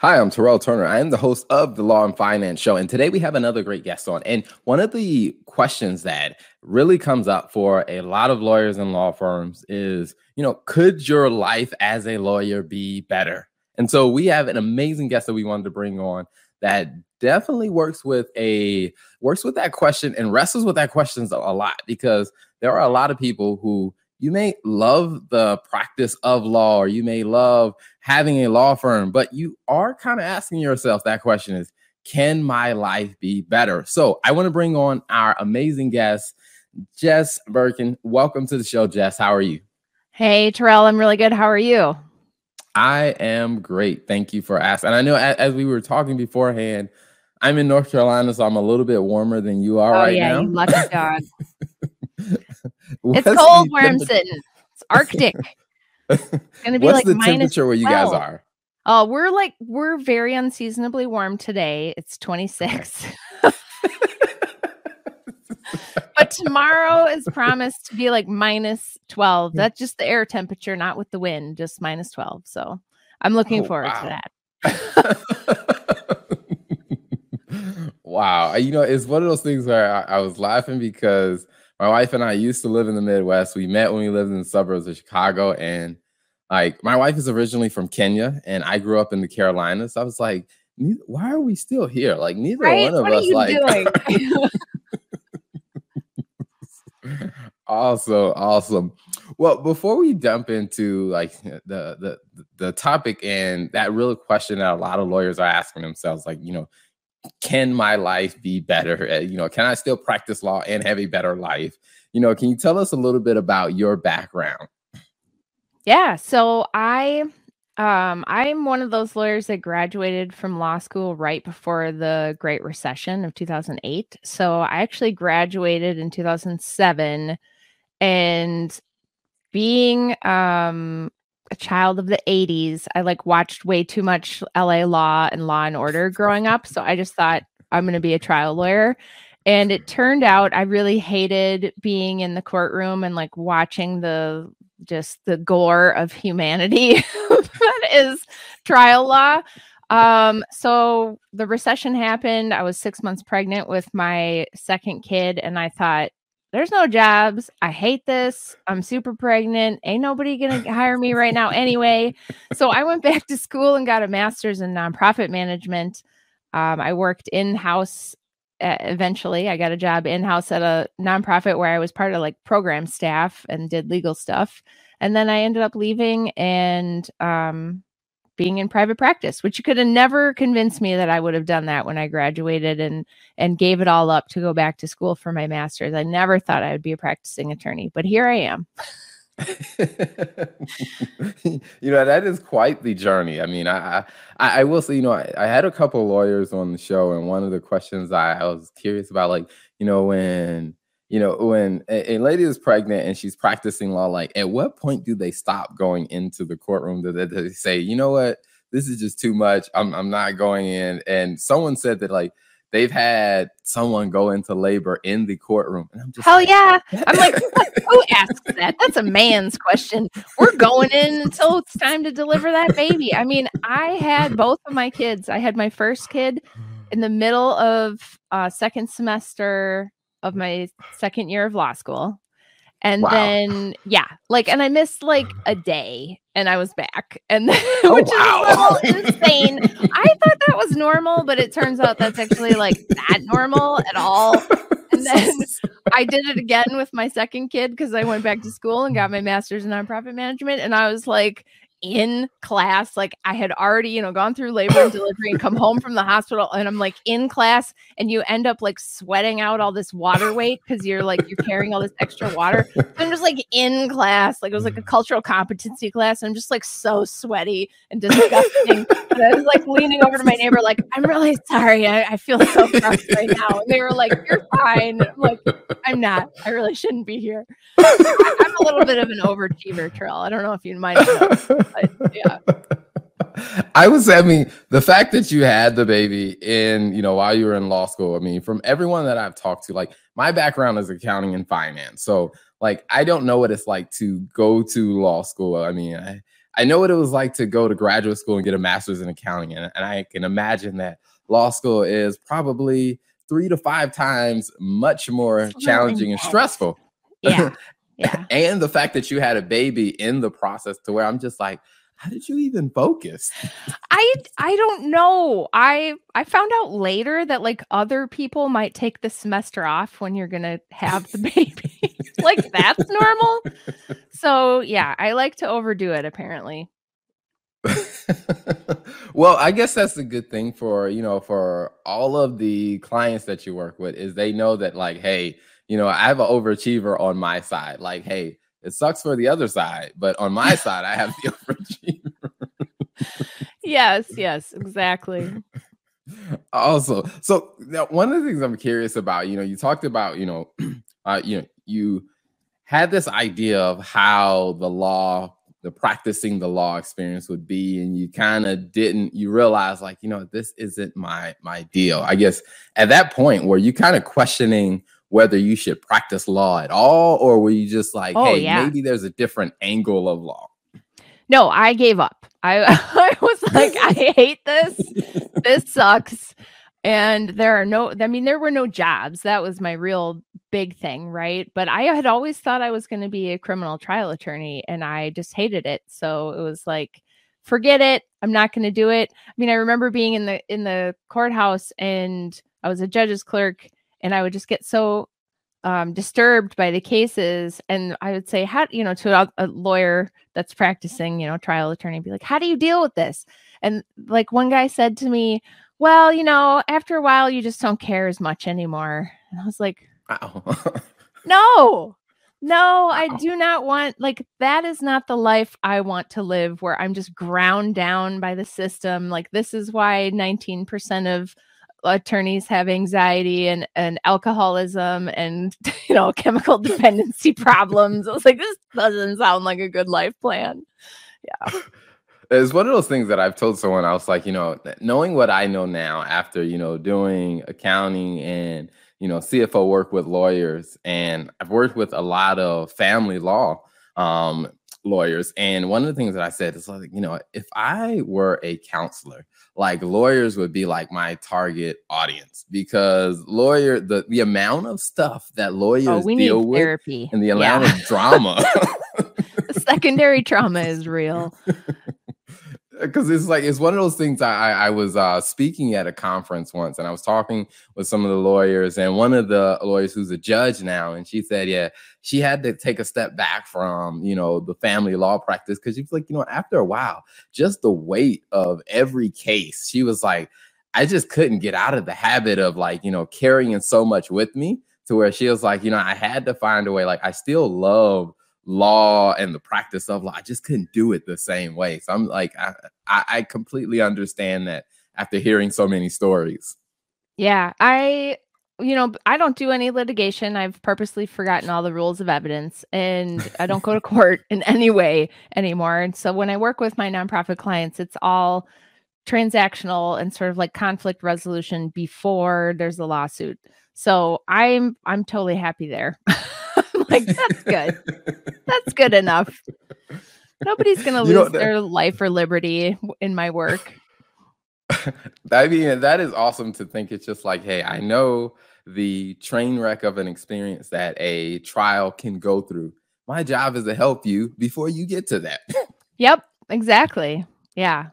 Hi, I'm Terrell Turner. I am the host of the Law and Finance Show. And today we have another great guest on. And one of the questions that really comes up for a lot of lawyers and law firms is, you know, could your life as a lawyer be better? And so we have an amazing guest that we wanted to bring on that definitely works with a works with that question and wrestles with that questions a lot because there are a lot of people who you may love the practice of law or you may love having a law firm, but you are kind of asking yourself that question is, can my life be better? So I want to bring on our amazing guest, Jess Birken. Welcome to the show, Jess. How are you? Hey, Terrell. I'm really good. How are you? I am great. Thank you for asking. And I know as, as, we were talking beforehand, I'm in North Carolina, so I'm a little bit warmer than you are right now. oh, right yeah, now. You lucky dog. it's cold where I'm sitting. It's Arctic. It's gonna be What's like the temperature where you 12. guys are? Oh, we're like we're very unseasonably warm today. It's 26. but tomorrow is promised to be like minus 12. Hmm. That's just the air temperature, not with the wind, just minus 12. So I'm looking oh, forward wow. to that. wow. You know, it's one of those things where I, I was laughing because my wife and I used to live in the Midwest. We met when we lived in the suburbs of Chicago. And like my wife is originally from Kenya and I grew up in the Carolinas. I was like, why are we still here? Like neither right? one of what us like awesome, awesome. Well, before we jump into like the the the topic and that real question that a lot of lawyers are asking themselves, like you know, can my life be better? Uh, you know, can I still practice law and have a better life? You know, can you tell us a little bit about your background? Yeah, so I um I'm one of those lawyers that graduated from law school right before the Great Recession of 2008. So I actually graduated in 2007 and being um a child of the 80s, I like watched way too much LA law and law and order growing up. So I just thought I'm going to be a trial lawyer. And it turned out I really hated being in the courtroom and like watching the just the gore of humanity that is trial law. Um, so the recession happened. I was six months pregnant with my second kid, and I thought, there's no jobs. I hate this. I'm super pregnant. Ain't nobody going to hire me right now anyway. So I went back to school and got a master's in nonprofit management. Um, I worked in house uh, eventually. I got a job in house at a nonprofit where I was part of like program staff and did legal stuff. And then I ended up leaving and um, being in private practice, which you could have never convinced me that I would have done that when I graduated and and gave it all up to go back to school for my master's. I never thought I would be a practicing attorney, but here I am. you know that is quite the journey. I mean, I I, I will say, you know, I, I, had a couple lawyers on the show, and one of the questions I, I was curious about, like, you know, when you know, when a, a, lady is pregnant and she's practicing law, like at what point do they stop going into the courtroom? Do they, do they say, you know what, this is just too much. I'm I'm not going in. And someone said that like they've had someone go into labor in the courtroom. And I'm just hell like, yeah. I'm like, who asks that? That's a man's question. We're going in until it's time to deliver that baby. I mean, I had both of my kids. I had my first kid in the middle of uh, second semester of my second year of law school. And wow. then yeah, like and I missed like a day and I was back. And then, oh, which wow. is insane. I thought that was normal, but it turns out that's actually like not normal at all. And then I did it again with my second kid because I went back to school and got my master's in nonprofit management. And I was like, in class. Like I had already, you know, gone through labor and delivery and come home from the hospital and I'm like in class and you end up like sweating out all this water weight because you're like you're carrying all this extra water. So I'm just like in class, like it was like a cultural competency class. I'm just like so sweaty and disgusting. and I was like leaning over to my neighbor, like, I'm really sorry. I, I feel so gross right now. And they were like, You're fine. I'm like, I'm not. I really shouldn't be here. I'm a little bit of an overachiever, Terrell. I don't know if you mind yeah. I was, I mean, the fact that you had the baby in, you know, while you were in law school, I mean, from everyone that I've talked to, like my background is accounting and finance. So, like, I don't know what it's like to go to law school. I mean, I, I know what it was like to go to graduate school and get a master's in accounting, and, and I can imagine that law school is probably three to five times much more challenging and stressful. Yeah. Yeah. and the fact that you had a baby in the process to where I'm just like, how did you even focus? I I don't know. I I found out later that like other people might take the semester off when you're gonna have the baby. like that's normal. So yeah, I like to overdo it apparently. well, I guess that's a good thing for you know for all of the clients that you work with is they know that like, hey, you know, I have an overachiever on my side. Like, hey, it sucks for the other side, but on my side, I have the overachiever. yes, yes, exactly. Also, so now one of the things I'm curious about, you know, you talked about, you know, uh, you know, you had this idea of how the law, the practicing the law experience would be, and you kind of didn't, you realize like, you know, this isn't my my deal. I guess at that point, were you kind of questioning whether you should practice law at all, or were you just like, oh, hey, yeah. maybe there's a different angle of law? No, I gave up. I, I was like, I hate this. This sucks. And there are no, I mean, there were no jobs. That was my real big thing, right? But I had always thought I was going to be a criminal trial attorney and I just hated it. So it was like, forget it. I'm not going to do it. I mean, I remember being in the in the courthouse and I was a judge's clerk and I would just get so um, disturbed by the cases. And I would say, how, you know, to a, a, lawyer that's practicing, you know, trial attorney, be like, how do you deal with this? And like one guy said to me, well, you know, after a while, you just don't care as much anymore. And I was like, no, no, I do not want, like, that is not the life I want to live where I'm just ground down by the system. Like, this is why 19% of attorneys have anxiety and, and alcoholism and you know chemical dependency problems. I was like, this doesn't sound like a good life plan. Yeah. It's one of those things that I've told someone else, like, you know, knowing what I know now after, you know, doing accounting and, you know, CFO work with lawyers, and I've worked with a lot of family law um, lawyers. And one of the things that I said is like, you know, if I were a counselor, like lawyers would be like my target audience because lawyer the the amount of stuff that oh, lawyers oh, deal with therapy. and the amount yeah. of drama. secondary trauma is real. Because it's like it's one of those things. I I was uh, speaking at a conference once, and I was talking with some of the lawyers, and one of the lawyers who's a judge now, and she said, yeah, she had to take a step back from you know the family law practice because she was like, you know, after a while, just the weight of every case, she was like, I just couldn't get out of the habit of like you know carrying so much with me to where she was like, you know, I had to find a way. Like I still love law and the practice of law. I just couldn't do it the same way. So I'm like, I, I, I completely understand that after hearing so many stories. Yeah, I you know, I don't do any litigation. I've purposely forgotten all the rules of evidence and I don't go to court in any way anymore. And so when I work with my nonprofit clients, it's all transactional and sort of like conflict resolution before there's a lawsuit. So I'm I'm totally happy there. like, that's good. that's good enough. Nobody's gonna lose know, their life or liberty in my work. I mean, that is awesome to think. It's just like, hey, I know the train wreck of an experience that a trial can go through. My job is to help you before you get to that. yep, exactly. Yeah.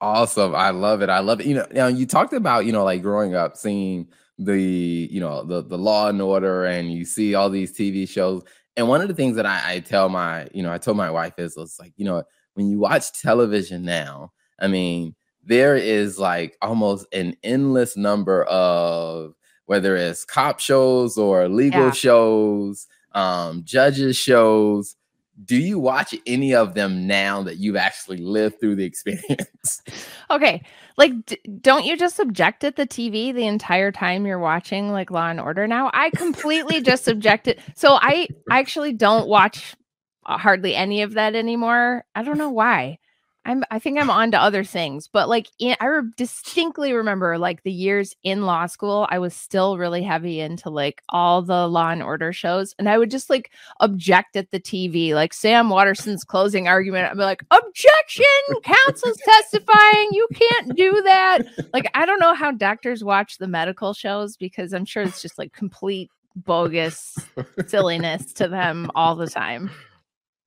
Awesome. I love it. I love it. You know, now you talked about, you know, like growing up seeing the you know the the law and order and you see all these tv shows and one of the things that i, I tell my you know i told my wife is it's like you know when you watch television now i mean there is like almost an endless number of whether it's cop shows or legal yeah. shows um judges shows do you watch any of them now that you've actually lived through the experience? okay. Like, d- don't you just subject it the TV the entire time you're watching like Law and Order now? I completely just subject it. So I, I actually don't watch uh, hardly any of that anymore. I don't know why. I'm I think I'm on to other things, but like in, I re- distinctly remember like the years in law school, I was still really heavy into like all the law and order shows, and I would just like object at the TV, like Sam Waterston's closing argument. I'd be like, "Objection! Counsel's testifying. You can't do that." Like I don't know how doctors watch the medical shows because I'm sure it's just like complete bogus silliness to them all the time.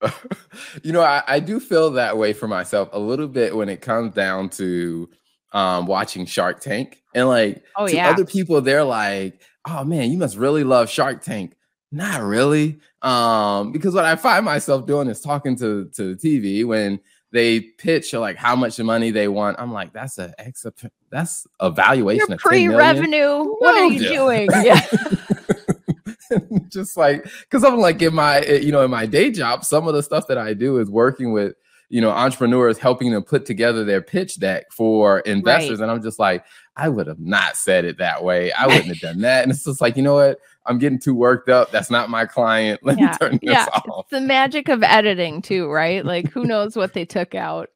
you know, I, I, do feel that way for myself a little bit when it comes down to um, watching Shark Tank. And like oh, to yeah. other people, they're like, oh man, you must really love Shark Tank. Not really. Um, because what I find myself doing is talking to, to the TV when they pitch like how much money they want. I'm like, that's a that's a valuation of pre-revenue. What are you doing? Yeah. just like because I'm like in my eh, you know in my day job, some of the stuff that I do is working with you know entrepreneurs, helping them put together their pitch deck for investors, right. and I'm just like, I would have not said it that way. I wouldn't have done that, and it's just like you know what. I'm getting too worked up. That's not my client. Let yeah. me turn this yeah. off. It's the magic of editing, too, right? Like, who knows what they took out?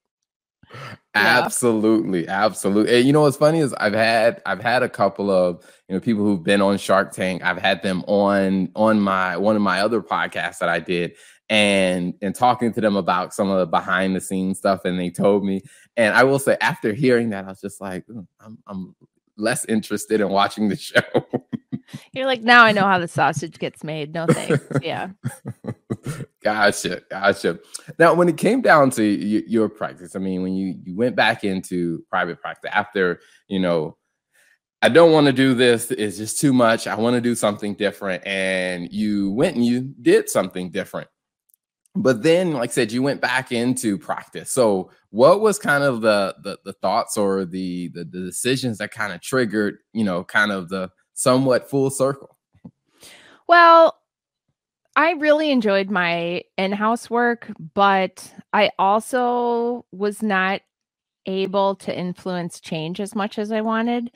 Absolutely, absolutely. And you know what's funny is I've had I've had a couple of you know people who've been on Shark Tank. I've had them on on my one of my other podcasts that I did, and and talking to them about some of the behind the scenes stuff, and they told me. And I will say, after hearing that, I was just like, mm, I'm I'm less interested in watching the show. You're like, now I know how the sausage gets made. No thanks. Yeah. gotcha. Gotcha. Now, when it came down to y- your practice, I mean, when you, you went back into private practice after, you know, I don't want to do this. It's just too much. I want to do something different. And you went and you did something different. But then, like I said, you went back into practice. So, what was kind of the the, the thoughts or the, the the decisions that kind of triggered, you know, kind of the somewhat full circle? Well, I really enjoyed my in house work, but I also was not able to influence change as much as I wanted.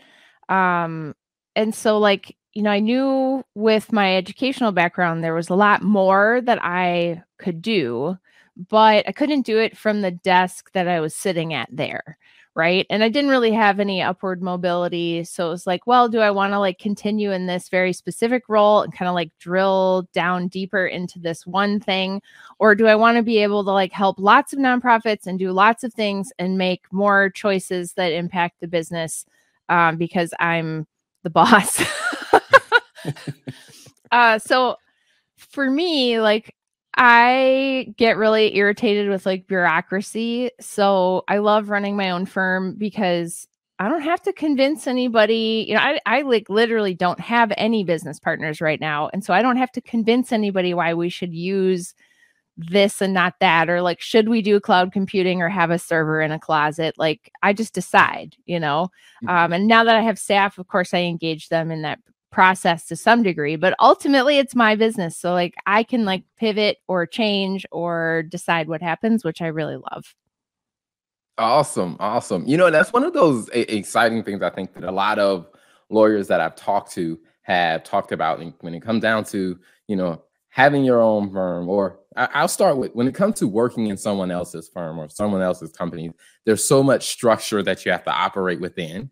Um, and so, like, you know, I knew with my educational background, there was a lot more that I could do, but I couldn't do it from the desk that I was sitting at there right? And i didn't really have any upward mobility. So it was like well do i want to like continue in this very specific role and kind of like drill down deeper into this one thing? Or do i want to be able to like help lots of nonprofits and do lots of things and make more choices that impact the business um, because i'm the boss? Uh, so for me like I get really irritated with like bureaucracy. So I love running my own firm because I don't have to convince anybody. You know, I, I like literally don't have any business partners right now. And so I don't have to convince anybody why we should use this and not that. Or like, should we do cloud computing or have a server in a closet? Like, I just decide, you know. Mm-hmm. Um, and now that I have staff, of course, I engage them in that process to some degree but ultimately it's my business so like i can like pivot or change or decide what happens which i really love. Awesome awesome. You know that's one of those a- exciting things i think that a lot of lawyers that i've talked to have talked about when it comes down to you know having your own firm or I- will start with when it comes to working in someone else's firm or someone else's company there's so much structure that you have to operate within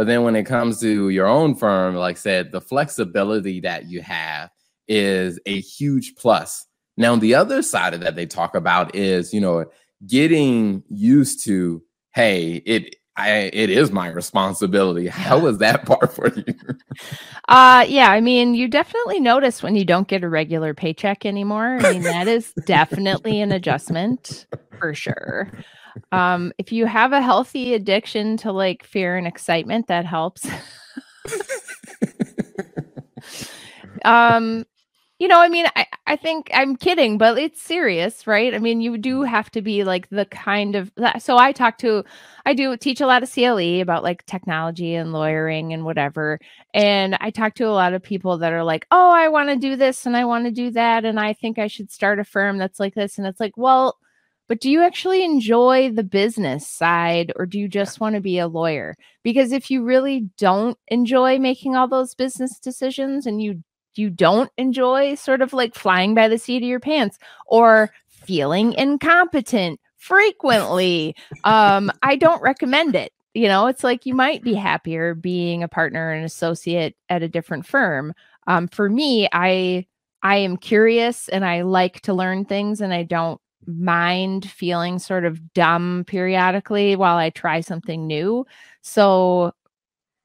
but then when it comes to your own firm, like I said, the flexibility that you have is a huge plus. Now, the other side of that they talk about is, you know, getting used to, hey, it I it is my responsibility. How was that part for you? uh yeah, I mean, you definitely notice when you don't get a regular paycheck anymore. I mean, that is definitely an adjustment for sure um, if you have a healthy addiction to like fear and excitement, that helps. um, you know, I mean, I, I think I'm kidding, but it's serious, right? I mean, you do have to be like the kind of so I talk to I do teach a lot of CLE about like technology and lawyering and whatever. And I talk to a lot of people that are like, "Oh, I want to do this and I want to do that and I think I should start a firm that's like this." And it's like, "Well, but do you actually enjoy the business side or do you just want to be a lawyer? Because if you really don't enjoy making all those business decisions and you you don't enjoy sort of like flying by the seat of your pants or feeling incompetent frequently. Um, I don't recommend it. You know, it's like you might be happier being a partner and associate at a different firm. Um, for me, I I am curious and I like to learn things and I don't mind feeling sort of dumb periodically while I try something new. So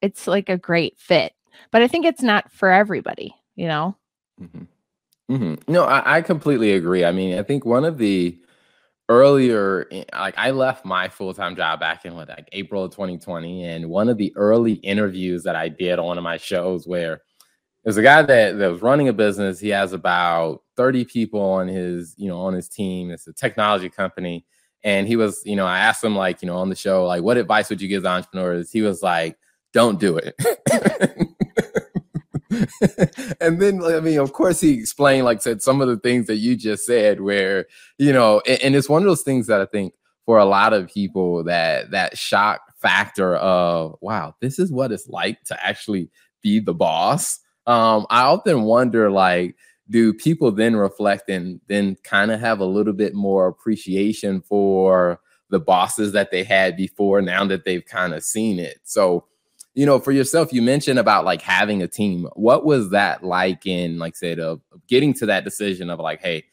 it's like a great fit. But I think it's not for everybody, you know? Mm-hmm. Mm-hmm. No, I, I completely agree. I mean, I think one of the earlier eh, like i left my full-time job back in what like april of 2020 and one of the early interviews that i did on one of my shows where there's a guy that, that was running a business. He has about 30 people on his you know on his team. It's a technology company. And he was you know i asked him like you know on the show like what advice would you give entrepreneurs? He was like don't do it. And then I mean, of course, he explained, like said, some of the things that you just said, where you know, and, and, it's one of those things that I think for a lot of people that that shock factor of wow, this is what it's like to actually be the boss. Um, I often wonder, like, do people then reflect and then kind of have a little bit more appreciation for the bosses that they had before now that they've kind of seen it? So you know, for yourself, you mentioned about like having a team. What was that like in, like, said, of getting to that decision of like, hey,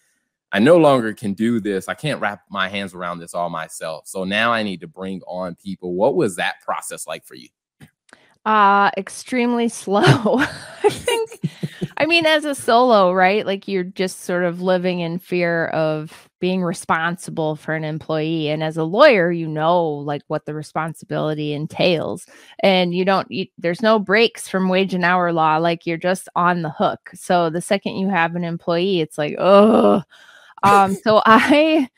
I no longer can do this. I can't wrap my hands around this all myself. So now I need to bring on people. What was that process like for you? Uh, extremely slow. I think, I mean, as a solo, right? Like you're just sort of living in fear of being responsible for an employee. And as a lawyer, you know, like what the responsibility entails. And you don't, you, there's no breaks from wage and hour law. Like you're just on the hook. So the second you have an employee, it's like, oh, um, so I,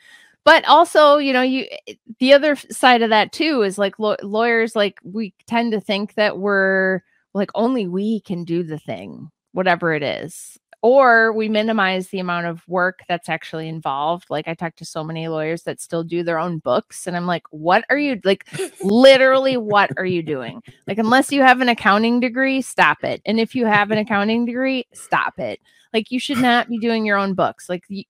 but also you know you eh, the other side of that too is like lo- lawyers like we tend to think that we're like only we can do the thing whatever it is. Or we minimize the amount of work that's actually involved. Like i talk to so many lawyers that still do their own books and i'm like what are you like literally what are you doing? Like unless you have an accounting degree stop it. And if you have an accounting degree stop it. Like you should not be doing your own books. Like you,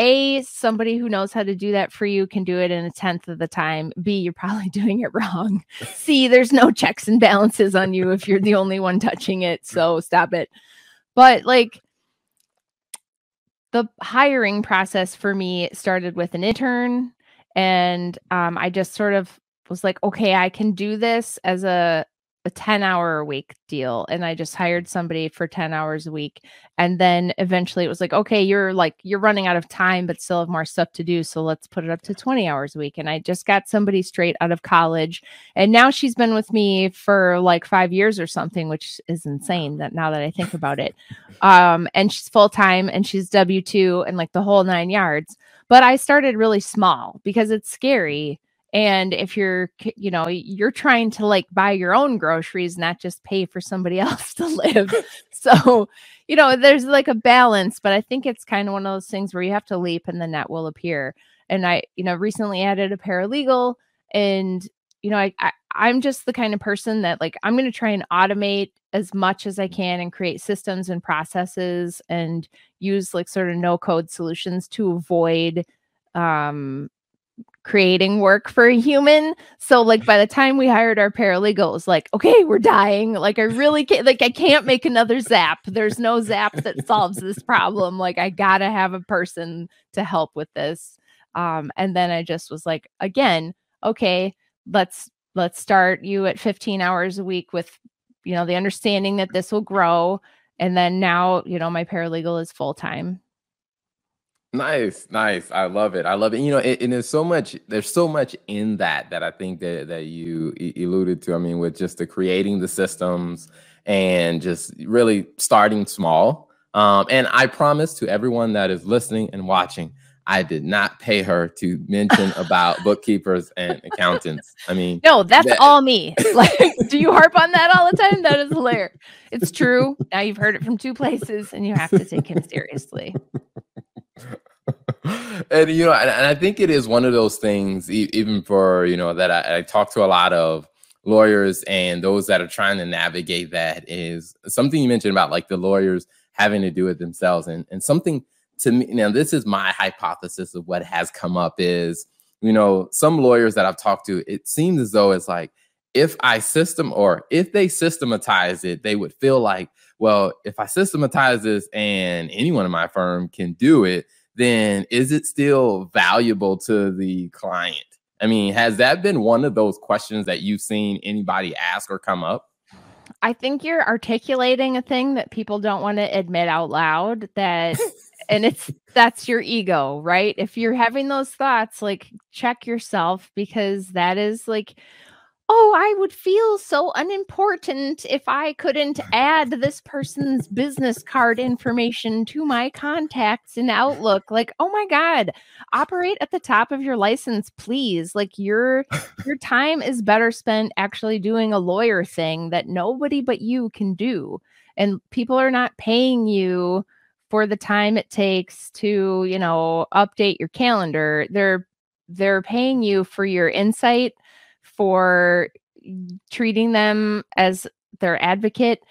a somebody who knows how to do that for you can do it in a tenth of the time. B you're probably doing it wrong. C there's no checks and balances on you if you're the only one touching it so stop it. But like the hiring process for me started with an intern and um, i just sort of was like okay i can do this as a a 10 hour a week deal and I just hired somebody for 10 hours a week and then eventually it was like okay you're like you're running out of time but still have more stuff to do so let's put it up to 20 hours a week and I just got somebody straight out of college and now she's been with me for like 5 years or something which is insane that now that I think about it um and she's full time and she's W2 and like the whole 9 yards but I started really small because it's scary and if you're you know you're trying to like buy your own groceries not just pay for somebody else to live. So you know there's like a balance but i think it's kind of one of those things where you have to leap and the net will appear. And i you know recently added a paralegal and you know i, I i'm just the kind of person that like i'm going to try and automate as much as i can and create systems and processes and use like sort of no code solutions to avoid um creating work for a human. So like by the time we hired our paralegals, like, okay, we're dying. Like I really can't like I can't make another zap. There's no zap that solves this problem. Like I gotta have a person to help with this. Um, and then I just was like, again, okay, let's let's start you at 15 hours a week with you know the understanding that this will grow. And then now, you know, my paralegal is full time Nice, nice. I love it. I love it. You know, it, and there's so much. There's so much in that that I think that that you alluded to. I mean, with just the creating the systems and just really starting small. Um, and I promise to everyone that is listening and watching, I did not pay her to mention about bookkeepers and accountants. I mean, no, that's that, all me. Like, do you harp on that all the time? That is hilarious. It's true. Now you've heard it from two places, and you have to take him seriously. And you know, and, and, I think it is one of those things, e- even for you know, that I, I talk to a lot of lawyers and those that are trying to navigate that is something you mentioned about like the lawyers having to do it themselves, and and something to me now. This is my hypothesis of what has come up is you know, some lawyers that I've talked to, it seems as though it's like if I system or if they systematize it, they would feel like, well, if I systematize this and anyone in my firm can do it, then is it still valuable to the client? I mean, has that been one of those questions that you've seen anybody ask or come up? I think you're articulating a thing that people don't want to admit out loud that and it's that's your ego, right? If you're having those thoughts, like check yourself because that is like oh, I would feel so unimportant if I couldn't add this person's business card information to my contacts in Outlook. Like, oh my God, operate at the top of your license, please. Like your your time is better spent actually doing a lawyer thing that nobody but you can do. And people are not paying you for the time it takes to, you know, update your calendar. They're they're paying you for your insight for treating them as their advocate,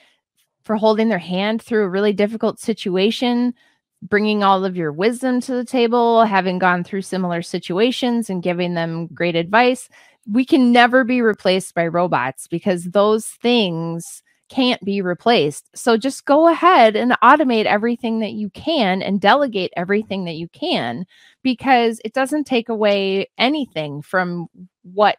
for holding their hand through a really difficult situation, bringing all of your wisdom to the table, having gone through similar situations and giving them great advice. We can never be replaced by robots because those things can't be replaced. So just go ahead and automate everything that you can and delegate everything that you can because it doesn't take away anything from what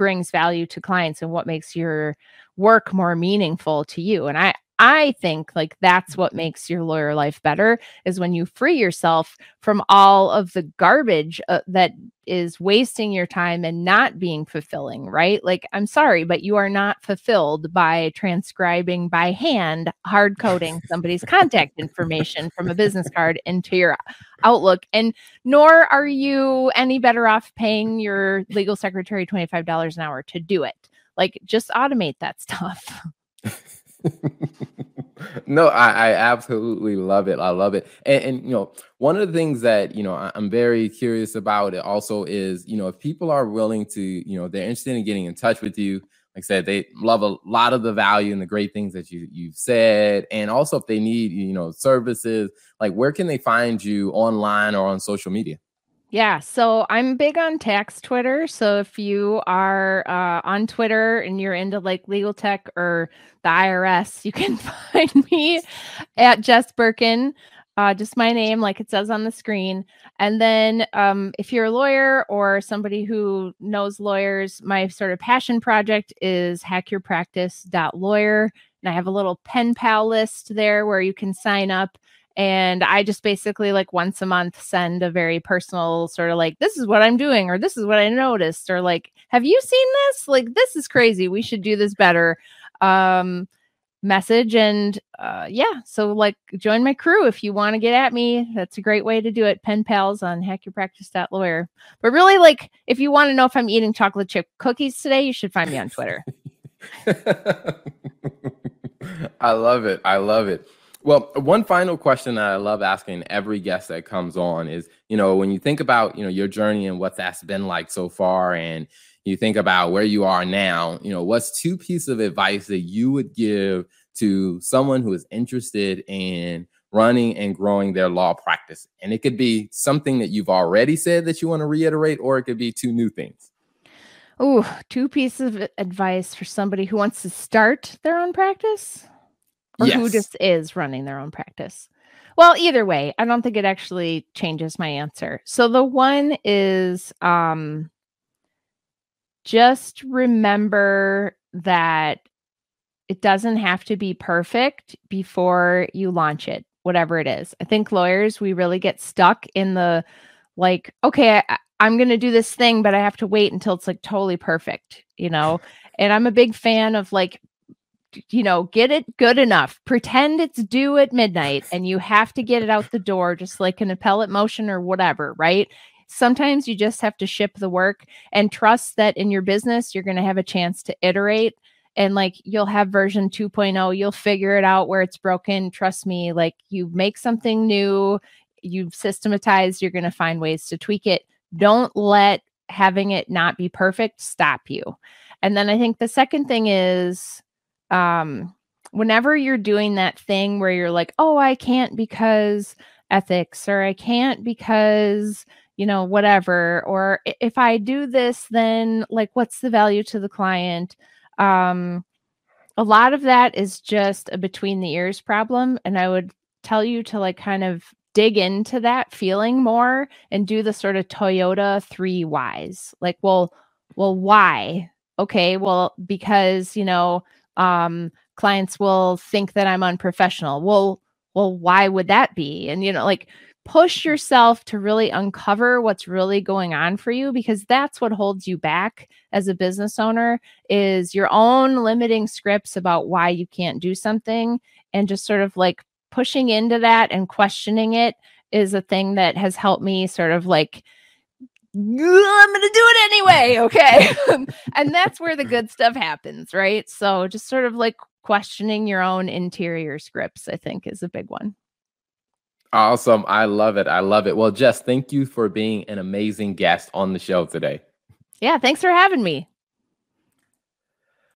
brings value to clients and what makes your work more meaningful to you. And I I think like that's what makes your lawyer life better is when you free yourself from all of the garbage uh, that is wasting your time and not being fulfilling, right? Like I'm sorry, but you are not fulfilled by transcribing by hand, hard coding somebody's contact information from a business card into your Outlook and nor are you any better off paying your legal secretary $25 an hour to do it. Like just automate that stuff. no, I, I, absolutely love it. I love it. And, and, you know, one of the things that, you know, I, I'm very curious about it also is, you know, if people are willing to, you know, they're interested in getting in touch with you, like I said, they love a lot of the value and the great things that you you've said. And also if they need, you know, services, like where can they find you online or on social media? Yeah, so I'm big on tax Twitter. So if you are uh, on Twitter and you're into like legal tech or the IRS, you can find me at Jess Birken, uh, just my name, like it says on the screen. And then um, if you're a lawyer or somebody who knows lawyers, my sort of passion project is hackyourpractice.lawyer. And I have a little pen pal list there where you can sign up and i just basically like once a month send a very personal sort of like this is what i'm doing or this is what i noticed or like have you seen this? Like this is crazy. We should do this better um message and uh yeah so like join my crew if you want to get at me. That's a great way to do it. Pen pals on hackyourpractice.lawyer but really like if you want to know if i'm eating chocolate chip cookies today you should find me on twitter. I love it. I love it well, one final question that I love asking every guest that comes on is, you know, when you think about, you know, your journey and what that's been like so far and you think about where you are now, you know, what's two pieces of advice that you would give to someone who is interested in running and growing their law practice? And it could be something that you've already said that you want to reiterate, or it could be two new things. Oh, two pieces of advice for somebody who wants to start their own practice or yes. who just is running their own practice. Well, either way, I don't think it actually changes my answer. So the one is um just remember that it doesn't have to be perfect before you launch it, whatever it is. I think lawyers, we really get stuck in the like, okay, I, I'm going to do this thing, but I have to wait until it's like totally perfect, you know? And I'm a big fan of like you know, get it good enough. Pretend it's due at midnight and you have to get it out the door, just like an appellate motion or whatever, right? Sometimes you just have to ship the work and trust that in your business, you're going to have a chance to iterate and like you'll have version 2.0. You'll figure it out where it's broken. Trust me, like you make something new, you've systematized, you're going to find ways to tweak it. Don't let having it not be perfect stop you. And then I think the second thing is um whenever you're doing that thing where you're like, "Oh, I can't because ethics or I can't because you know, whatever. Or if I do this, then like, what's the value to the client? Um, a lot of that is just a between the ears problem. And I would tell you to like kind of dig into that feeling more and do the sort of Toyota three whys. Like, well, well, why? Okay, well, because you know, um, clients will think that I'm unprofessional. Well, well, why would that be? And you know, like push yourself to really uncover what's really going on for you because that's what holds you back as a business owner is your own limiting scripts about why you can't do something and just sort of like pushing into that and questioning it is a thing that has helped me sort of like I'm going to do it anyway. Okay. and that's where the good stuff happens, right? So just sort of like questioning your own interior scripts, I think is a big one. Awesome. I love it. I love it. Well, Jess, thank you for being an amazing guest on the show today. Yeah. Thanks for having me.